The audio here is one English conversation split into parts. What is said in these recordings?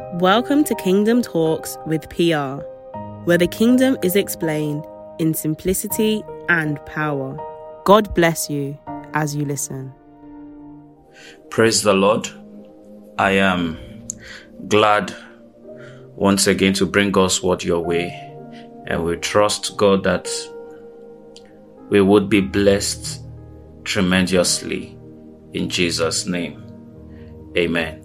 Welcome to Kingdom Talks with PR, where the kingdom is explained in simplicity and power. God bless you as you listen. Praise the Lord. I am glad once again to bring God's word your way, and we trust God that we would be blessed tremendously in Jesus' name. Amen.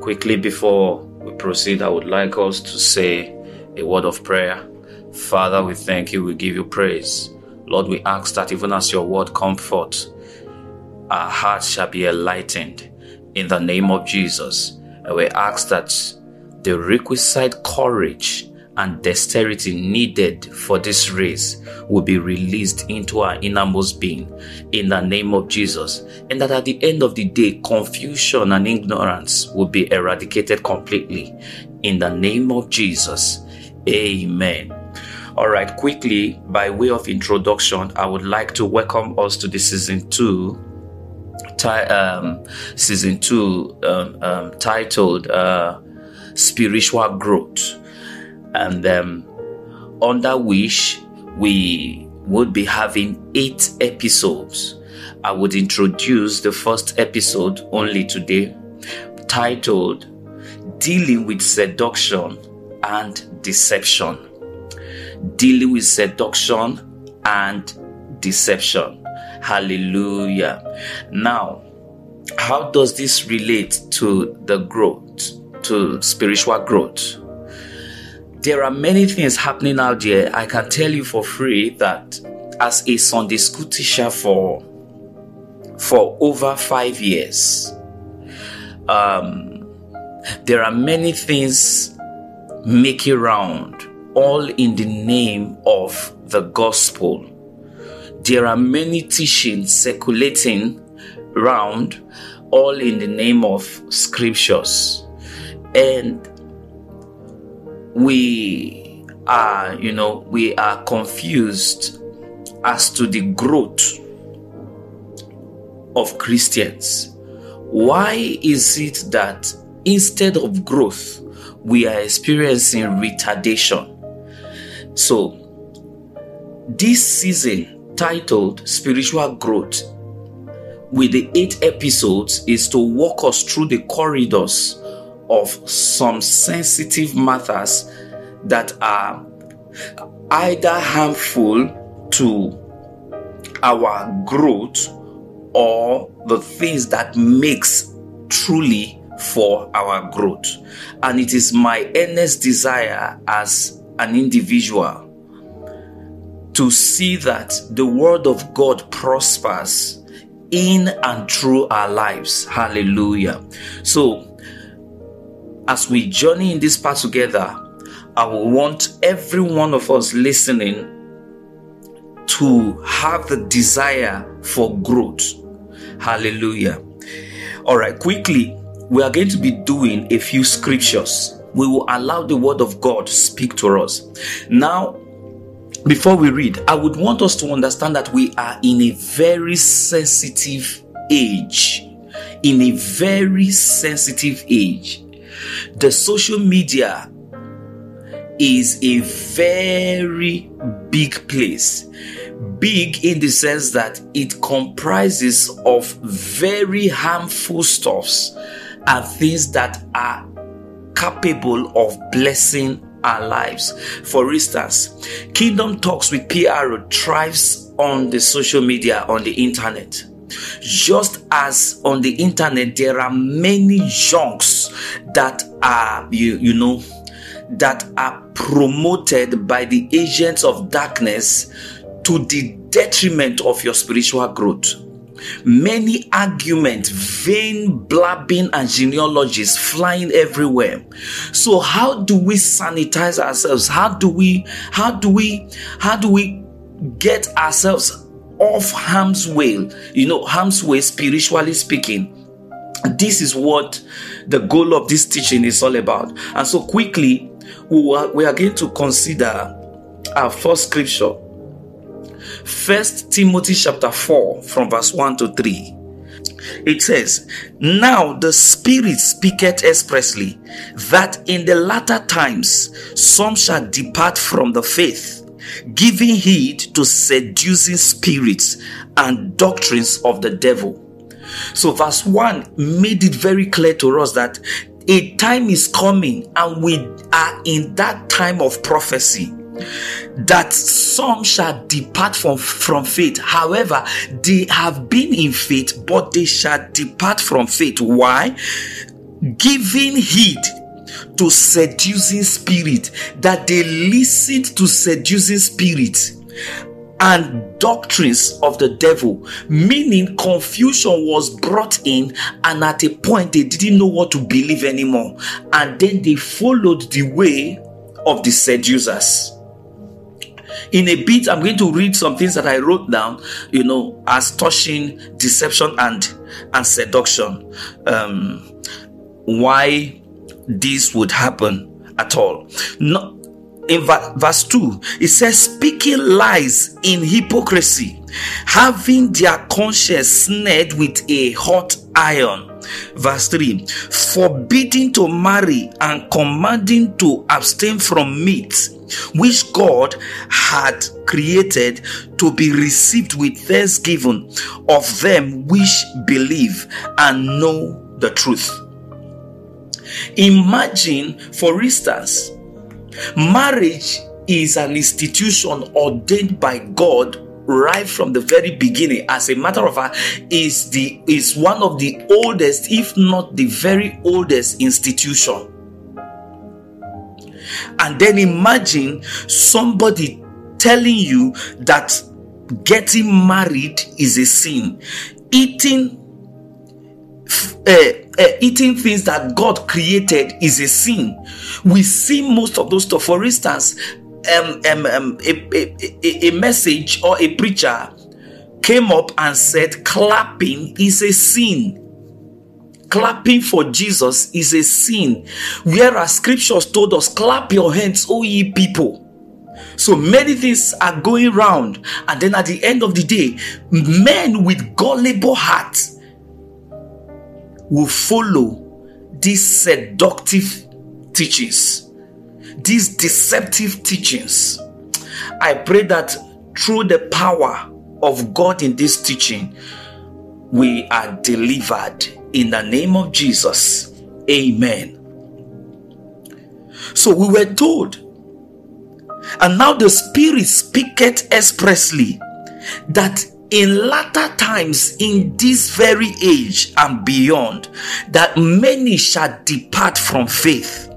Quickly before proceed, I would like us to say a word of prayer. Father, we thank you, we give you praise. Lord, we ask that even as your word comfort, our hearts shall be enlightened in the name of Jesus. And we ask that the requisite courage and dexterity needed for this race will be released into our innermost being in the name of Jesus. And that at the end of the day, confusion and ignorance will be eradicated completely in the name of Jesus. Amen. All right, quickly, by way of introduction, I would like to welcome us to the season two. um, season two um, um, titled uh, Spiritual Growth and um, under which we would be having eight episodes. I would introduce the first episode only today, titled Dealing with Seduction and Deception. Dealing with Seduction and Deception. Hallelujah. Now, how does this relate to the growth, to spiritual growth? There are many things happening out there. I can tell you for free that as a Sunday school teacher for for over five years, um, there are many things making round, all in the name of the gospel. There are many teachings circulating round, all in the name of scriptures. And we are, you know, we are confused as to the growth of Christians. Why is it that instead of growth, we are experiencing retardation? So, this season titled Spiritual Growth with the eight episodes is to walk us through the corridors of some sensitive matters that are either harmful to our growth or the things that makes truly for our growth. And it is my earnest desire as an individual to see that the word of god prospers in and through our lives. Hallelujah. So as we journey in this path together, I will want every one of us listening to have the desire for growth. Hallelujah. All right, quickly, we are going to be doing a few scriptures. We will allow the word of God to speak to us. Now, before we read, I would want us to understand that we are in a very sensitive age. In a very sensitive age the social media is a very big place big in the sense that it comprises of very harmful stuffs and things that are capable of blessing our lives. For instance, Kingdom Talks with PR thrives on the social media, on the internet. Just as on the internet, there are many junks that are, you, you know, that are promoted by the agents of darkness to the detriment of your spiritual growth. Many arguments, vain blabbing, and genealogies flying everywhere. So, how do we sanitize ourselves? How do we, how do we, how do we get ourselves off harm's way, you know, harm's way, spiritually speaking. This is what the goal of this teaching is all about. And so, quickly, we are, we are going to consider our first scripture. First Timothy chapter 4, from verse 1 to 3. It says, Now the Spirit speaketh expressly that in the latter times some shall depart from the faith, giving heed to seducing spirits and doctrines of the devil. So, verse 1 made it very clear to us that a time is coming, and we are in that time of prophecy that some shall depart from, from faith. However, they have been in faith, but they shall depart from faith. Why? Giving heed to seducing spirit, that they listen to seducing spirit and doctrines of the devil, meaning confusion was brought in, and at a point they didn't know what to believe anymore, and then they followed the way of the seducers. In a bit, I'm going to read some things that I wrote down, you know, as touching deception and and seduction. Um, why this would happen at all? No, in verse 2 it says speaking lies in hypocrisy having their conscience snared with a hot iron verse 3 forbidding to marry and commanding to abstain from meat which god had created to be received with thanksgiving of them which believe and know the truth imagine for instance Marriage is an institution ordained by God right from the very beginning. As a matter of fact is the is one of the oldest if not the very oldest institution. And then imagine somebody telling you that getting married is a sin. Eating uh, uh, eating things that God created is a sin. We see most of those stuff. For instance, um, um, um, a, a, a message or a preacher came up and said, clapping is a sin. Clapping for Jesus is a sin. Whereas scriptures told us, clap your hands, O ye people. So many things are going round, and then at the end of the day, men with gullible hearts will follow these seductive teachings, these deceptive teachings. I pray that through the power of God in this teaching, we are delivered in the name of Jesus. Amen. So we were told, and now the Spirit speaketh expressly that in latter times in this very age and beyond that many shall depart from faith.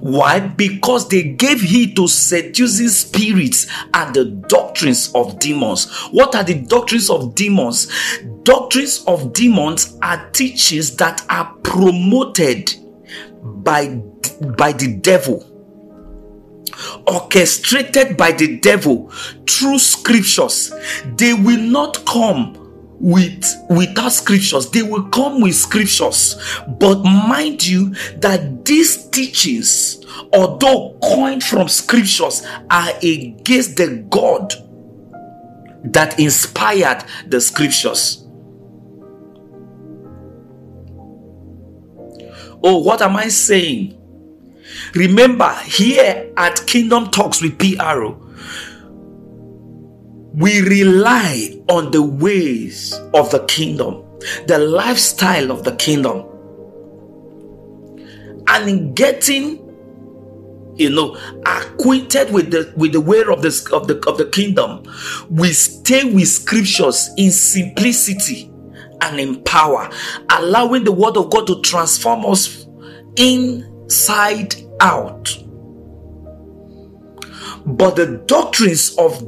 Why? Because they gave heed to seducing spirits and the doctrines of demons. What are the doctrines of demons? Doctrines of demons are teachings that are promoted by by the devil orchestrated by the devil through scriptures. They will not come with without scriptures. They will come with scriptures. But mind you that these teachings although coined from scriptures are against the god that inspired the scriptures. Oh what am i saying Remember, here at Kingdom Talks with PR, we rely on the ways of the kingdom, the lifestyle of the kingdom. And in getting you know acquainted with the with the way of the of the of the kingdom we stay with scriptures in simplicity and in power allowing the word of god to transform us inside out. But the doctrines of,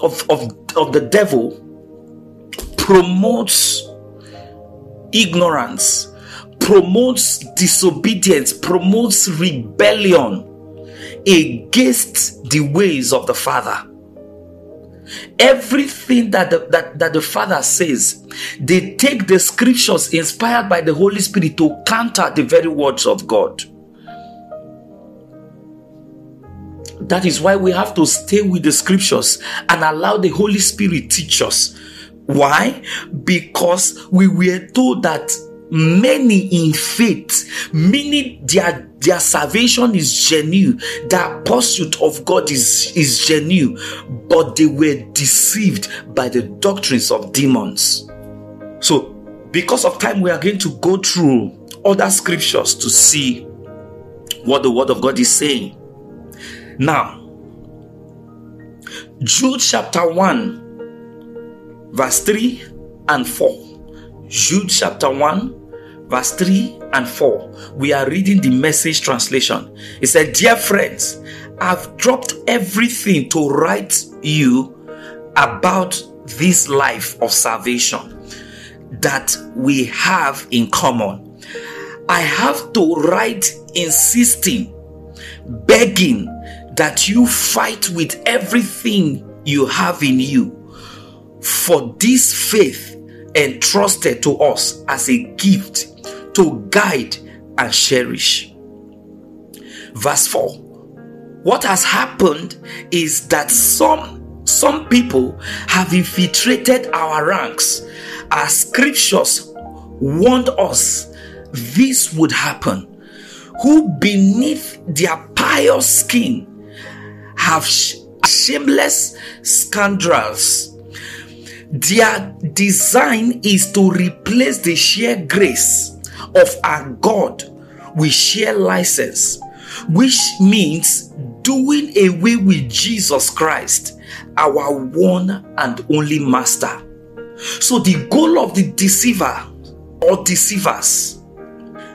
of, of, of the devil promotes ignorance, promotes disobedience, promotes rebellion against the ways of the Father. Everything that the, that, that the Father says, they take the scriptures inspired by the Holy Spirit to counter the very words of God. That is why we have to stay with the scriptures and allow the Holy Spirit teach us Why? Because we were told that many in faith, meaning their their salvation is genuine, their pursuit of God is, is genuine, but they were deceived by the doctrines of demons. So, because of time, we are going to go through other scriptures to see what the word of God is saying. Now, Jude chapter 1, verse 3 and 4. Jude chapter 1, verse 3 and 4. We are reading the message translation. It said, Dear friends, I've dropped everything to write you about this life of salvation that we have in common. I have to write insisting, begging that you fight with everything you have in you for this faith entrusted to us as a gift to guide and cherish. Verse 4 What has happened is that some some people have infiltrated our ranks as scriptures warned us this would happen who beneath their pious skin have shameless scoundrels their design is to replace the sheer grace of our God with sheer license, which means doing away with Jesus Christ, our one and only Master. So, the goal of the deceiver or deceivers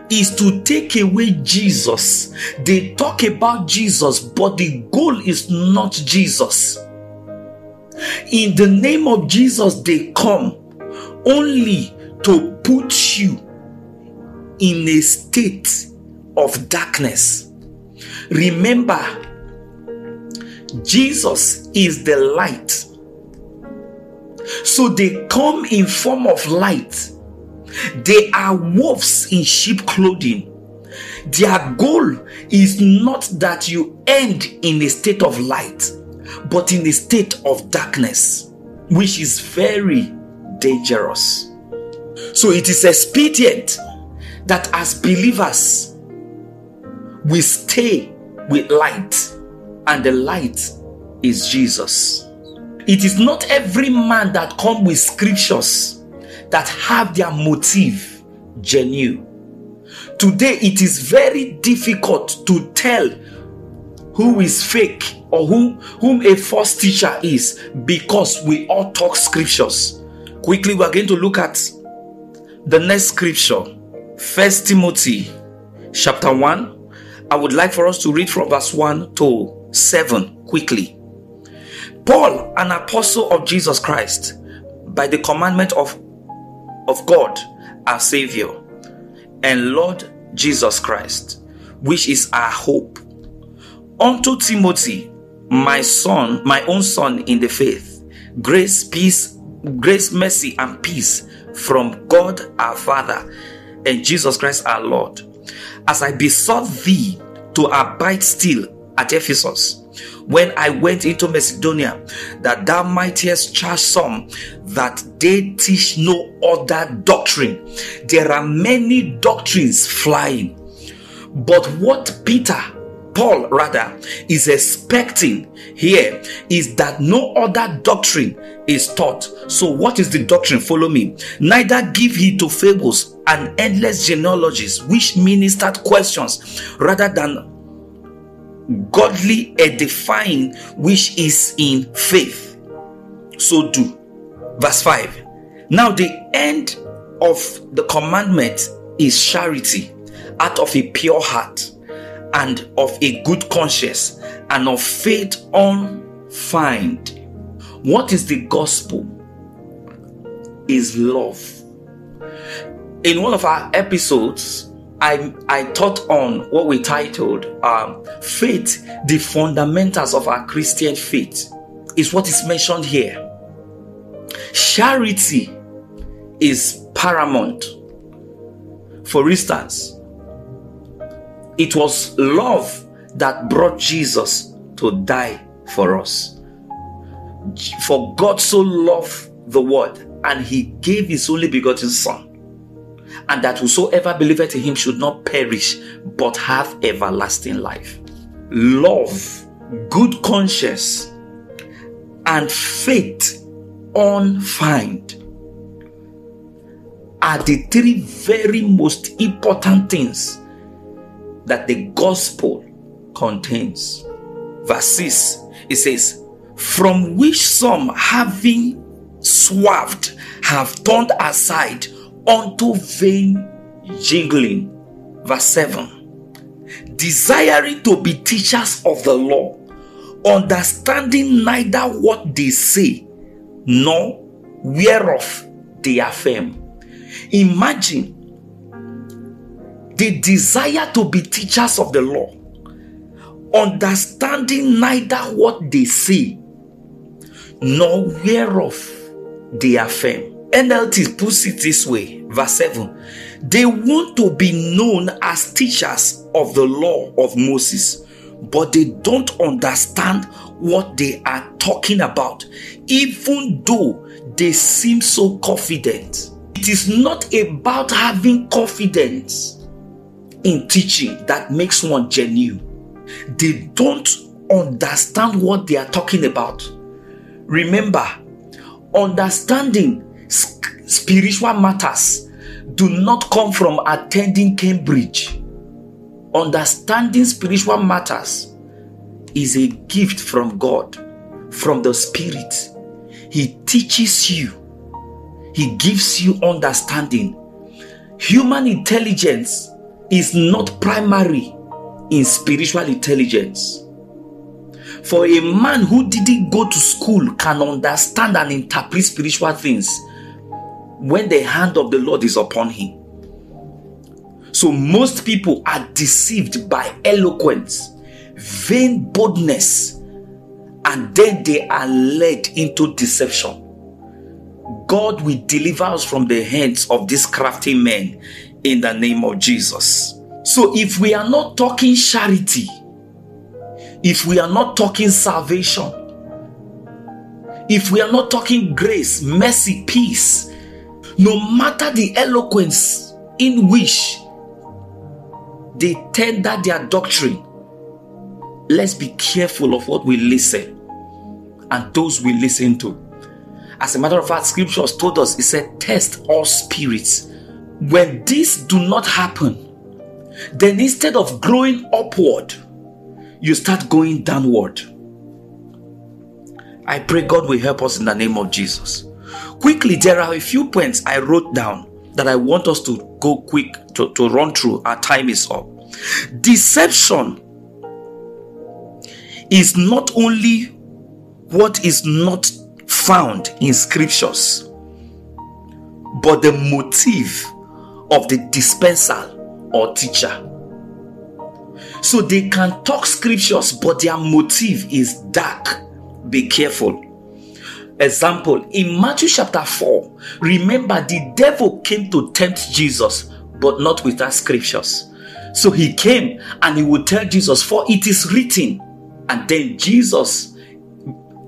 is to take away Jesus. They talk about Jesus, but the goal is not Jesus. In the name of Jesus, they come only to put you in a state of darkness. Remember, Jesus is the light. So they come in form of light. They are wolves in sheep clothing. Their goal is not that you end in a state of light, but in a state of darkness, which is very dangerous. So it is expedient that as believers, we stay with light, and the light is Jesus. It is not every man that come with scriptures that have their motive genuine. Today, it is very difficult to tell who is fake or who, whom a false teacher is because we all talk scriptures. Quickly, we are going to look at the next scripture, First Timothy chapter 1. I would like for us to read from verse 1 to 7 quickly. Paul, an apostle of Jesus Christ, by the commandment of, of God, our Savior, and Lord Jesus Christ, which is our hope. Unto Timothy, my son, my own son in the faith, grace, peace, grace, mercy, and peace from God our Father and Jesus Christ our Lord. As I besought thee to abide still at Ephesus, when I went into Macedonia, that thou mightest charge some that they teach no other doctrine. There are many doctrines flying. But what Peter Paul rather is expecting here is that no other doctrine is taught. So, what is the doctrine? Follow me. Neither give heed to fables and endless genealogies, which ministered questions rather than godly edifying, which is in faith. So do. Verse 5. Now, the end of the commandment is charity out of a pure heart and of a good conscience and of faith unfeigned. What is the gospel? Is love. In one of our episodes, I, I taught on what we titled um, Faith, the fundamentals of our Christian faith, is what is mentioned here. Charity is paramount. For instance, it was love that brought Jesus to die for us. For God so loved the world and he gave his only begotten Son, and that whosoever believeth in him should not perish, but have everlasting life. Love, good conscience, and faith unfeigned are the three very most important things that the gospel contains. Verse 6 it says, From which some having swerved have turned aside unto vain jingling. Verse 7 Desiring to be teachers of the law, understanding neither what they say nor whereof they affirm. Imagine the desire to be teachers of the law, understanding neither what they say nor whereof they affirm. NLT puts it this way, verse 7. They want to be known as teachers of the law of Moses, but they don't understand what they are talking about, even though they seem so confident. It is not about having confidence in teaching that makes one genuine. They don't understand what they are talking about. Remember, understanding spiritual matters do not come from attending Cambridge. Understanding spiritual matters is a gift from God, from the Spirit. He teaches you, He gives you understanding. Human intelligence is not primary in spiritual intelligence. For a man who didn't go to school can understand and interpret spiritual things when the hand of the Lord is upon him. So most people are deceived by eloquence, vain boldness, and then they are led into deception. God will deliver us from the hands of these crafty men in the name of Jesus. So if we are not talking charity, if we are not talking salvation, if we are not talking grace, mercy, peace, no matter the eloquence in which they tender their doctrine, let's be careful of what we listen and those we listen to. As a matter of fact, scriptures told us, it said, test all spirits. When these do not happen, then instead of growing upward, you start going downward. I pray God will help us in the name of Jesus. Quickly, there are a few points I wrote down that I want us to go quick to, to run through. Our time is up. Deception is not only what is not found in scriptures, but the motive of the dispenser or teacher. So they can talk scriptures, but their motive is dark. Be careful. Example in Matthew chapter 4, remember the devil came to tempt Jesus, but not with that scriptures. So he came and he would tell Jesus, For it is written. And then Jesus,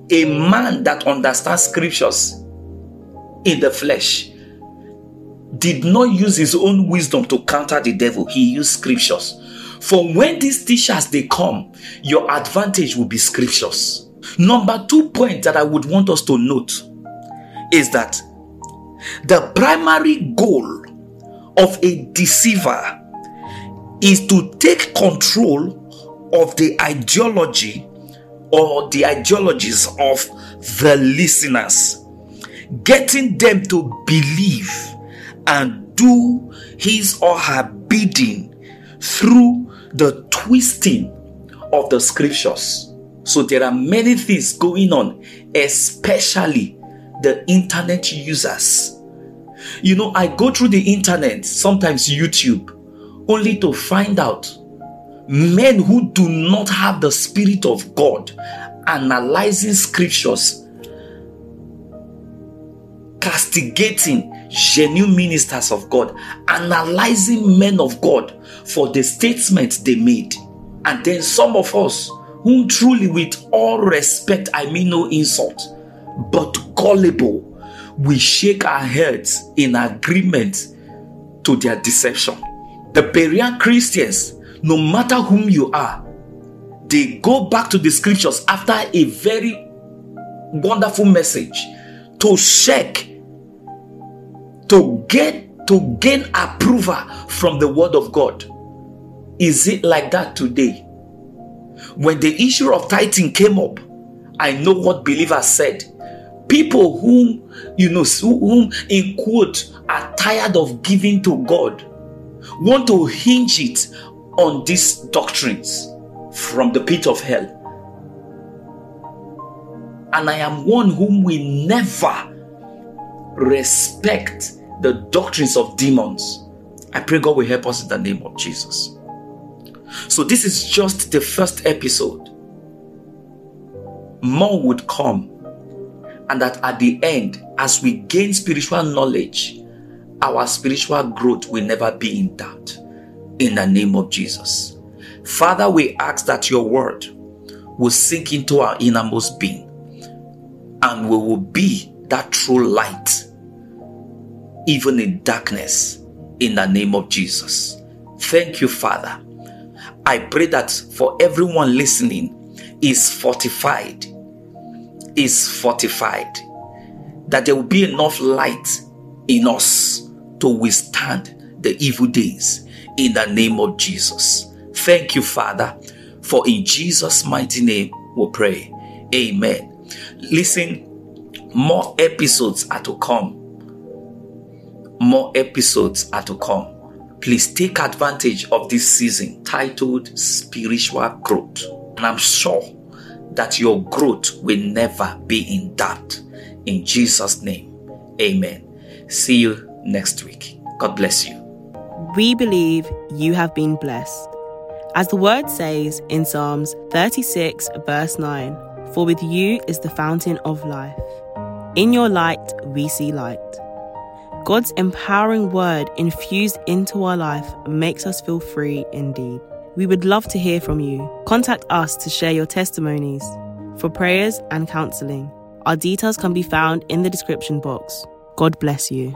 a man that understands scriptures in the flesh, did not use his own wisdom to counter the devil, he used scriptures. For when these teachers they come, your advantage will be scriptures. Number two point that I would want us to note is that the primary goal of a deceiver is to take control of the ideology or the ideologies of the listeners, getting them to believe and do his or her bidding through the twisting of the scriptures. So there are many things going on, especially the internet users. You know, I go through the internet, sometimes YouTube, only to find out men who do not have the Spirit of God analyzing scriptures, castigating genuine ministers of God, analyzing men of God for the statements they made. And then some of us, whom truly, with all respect, I mean no insult, but gullible, we shake our heads in agreement to their deception. The Berean Christians, no matter whom you are, they go back to the scriptures after a very wonderful message to check, to get to gain approval from the word of God. Is it like that today? When the issue of tithing came up, I know what believers said. People whom, you know, whom in quote are tired of giving to God want to hinge it on these doctrines from the pit of hell. And I am one whom we never respect the doctrines of demons. I pray God will help us in the name of Jesus. So, this is just the first episode. More would come. And that at the end, as we gain spiritual knowledge, our spiritual growth will never be in doubt. In the name of Jesus. Father, we ask that your word will sink into our innermost being and we will be that true light, even in darkness, in the name of Jesus. Thank you, Father. I pray that for everyone listening is fortified, is fortified, that there will be enough light in us to withstand the evil days in the name of Jesus. Thank you, Father, for in Jesus' mighty name we pray. Amen. Listen, more episodes are to come. More episodes are to come. Please take advantage of this season titled Spiritual Growth. And I'm sure that your growth will never be in doubt. In Jesus' name, amen. See you next week. God bless you. We believe you have been blessed. As the word says in Psalms 36, verse 9, For with you is the fountain of life. In your light, we see light. God's empowering word infused into our life makes us feel free indeed. We would love to hear from you. Contact us to share your testimonies. For prayers and counseling, our details can be found in the description box. God bless you.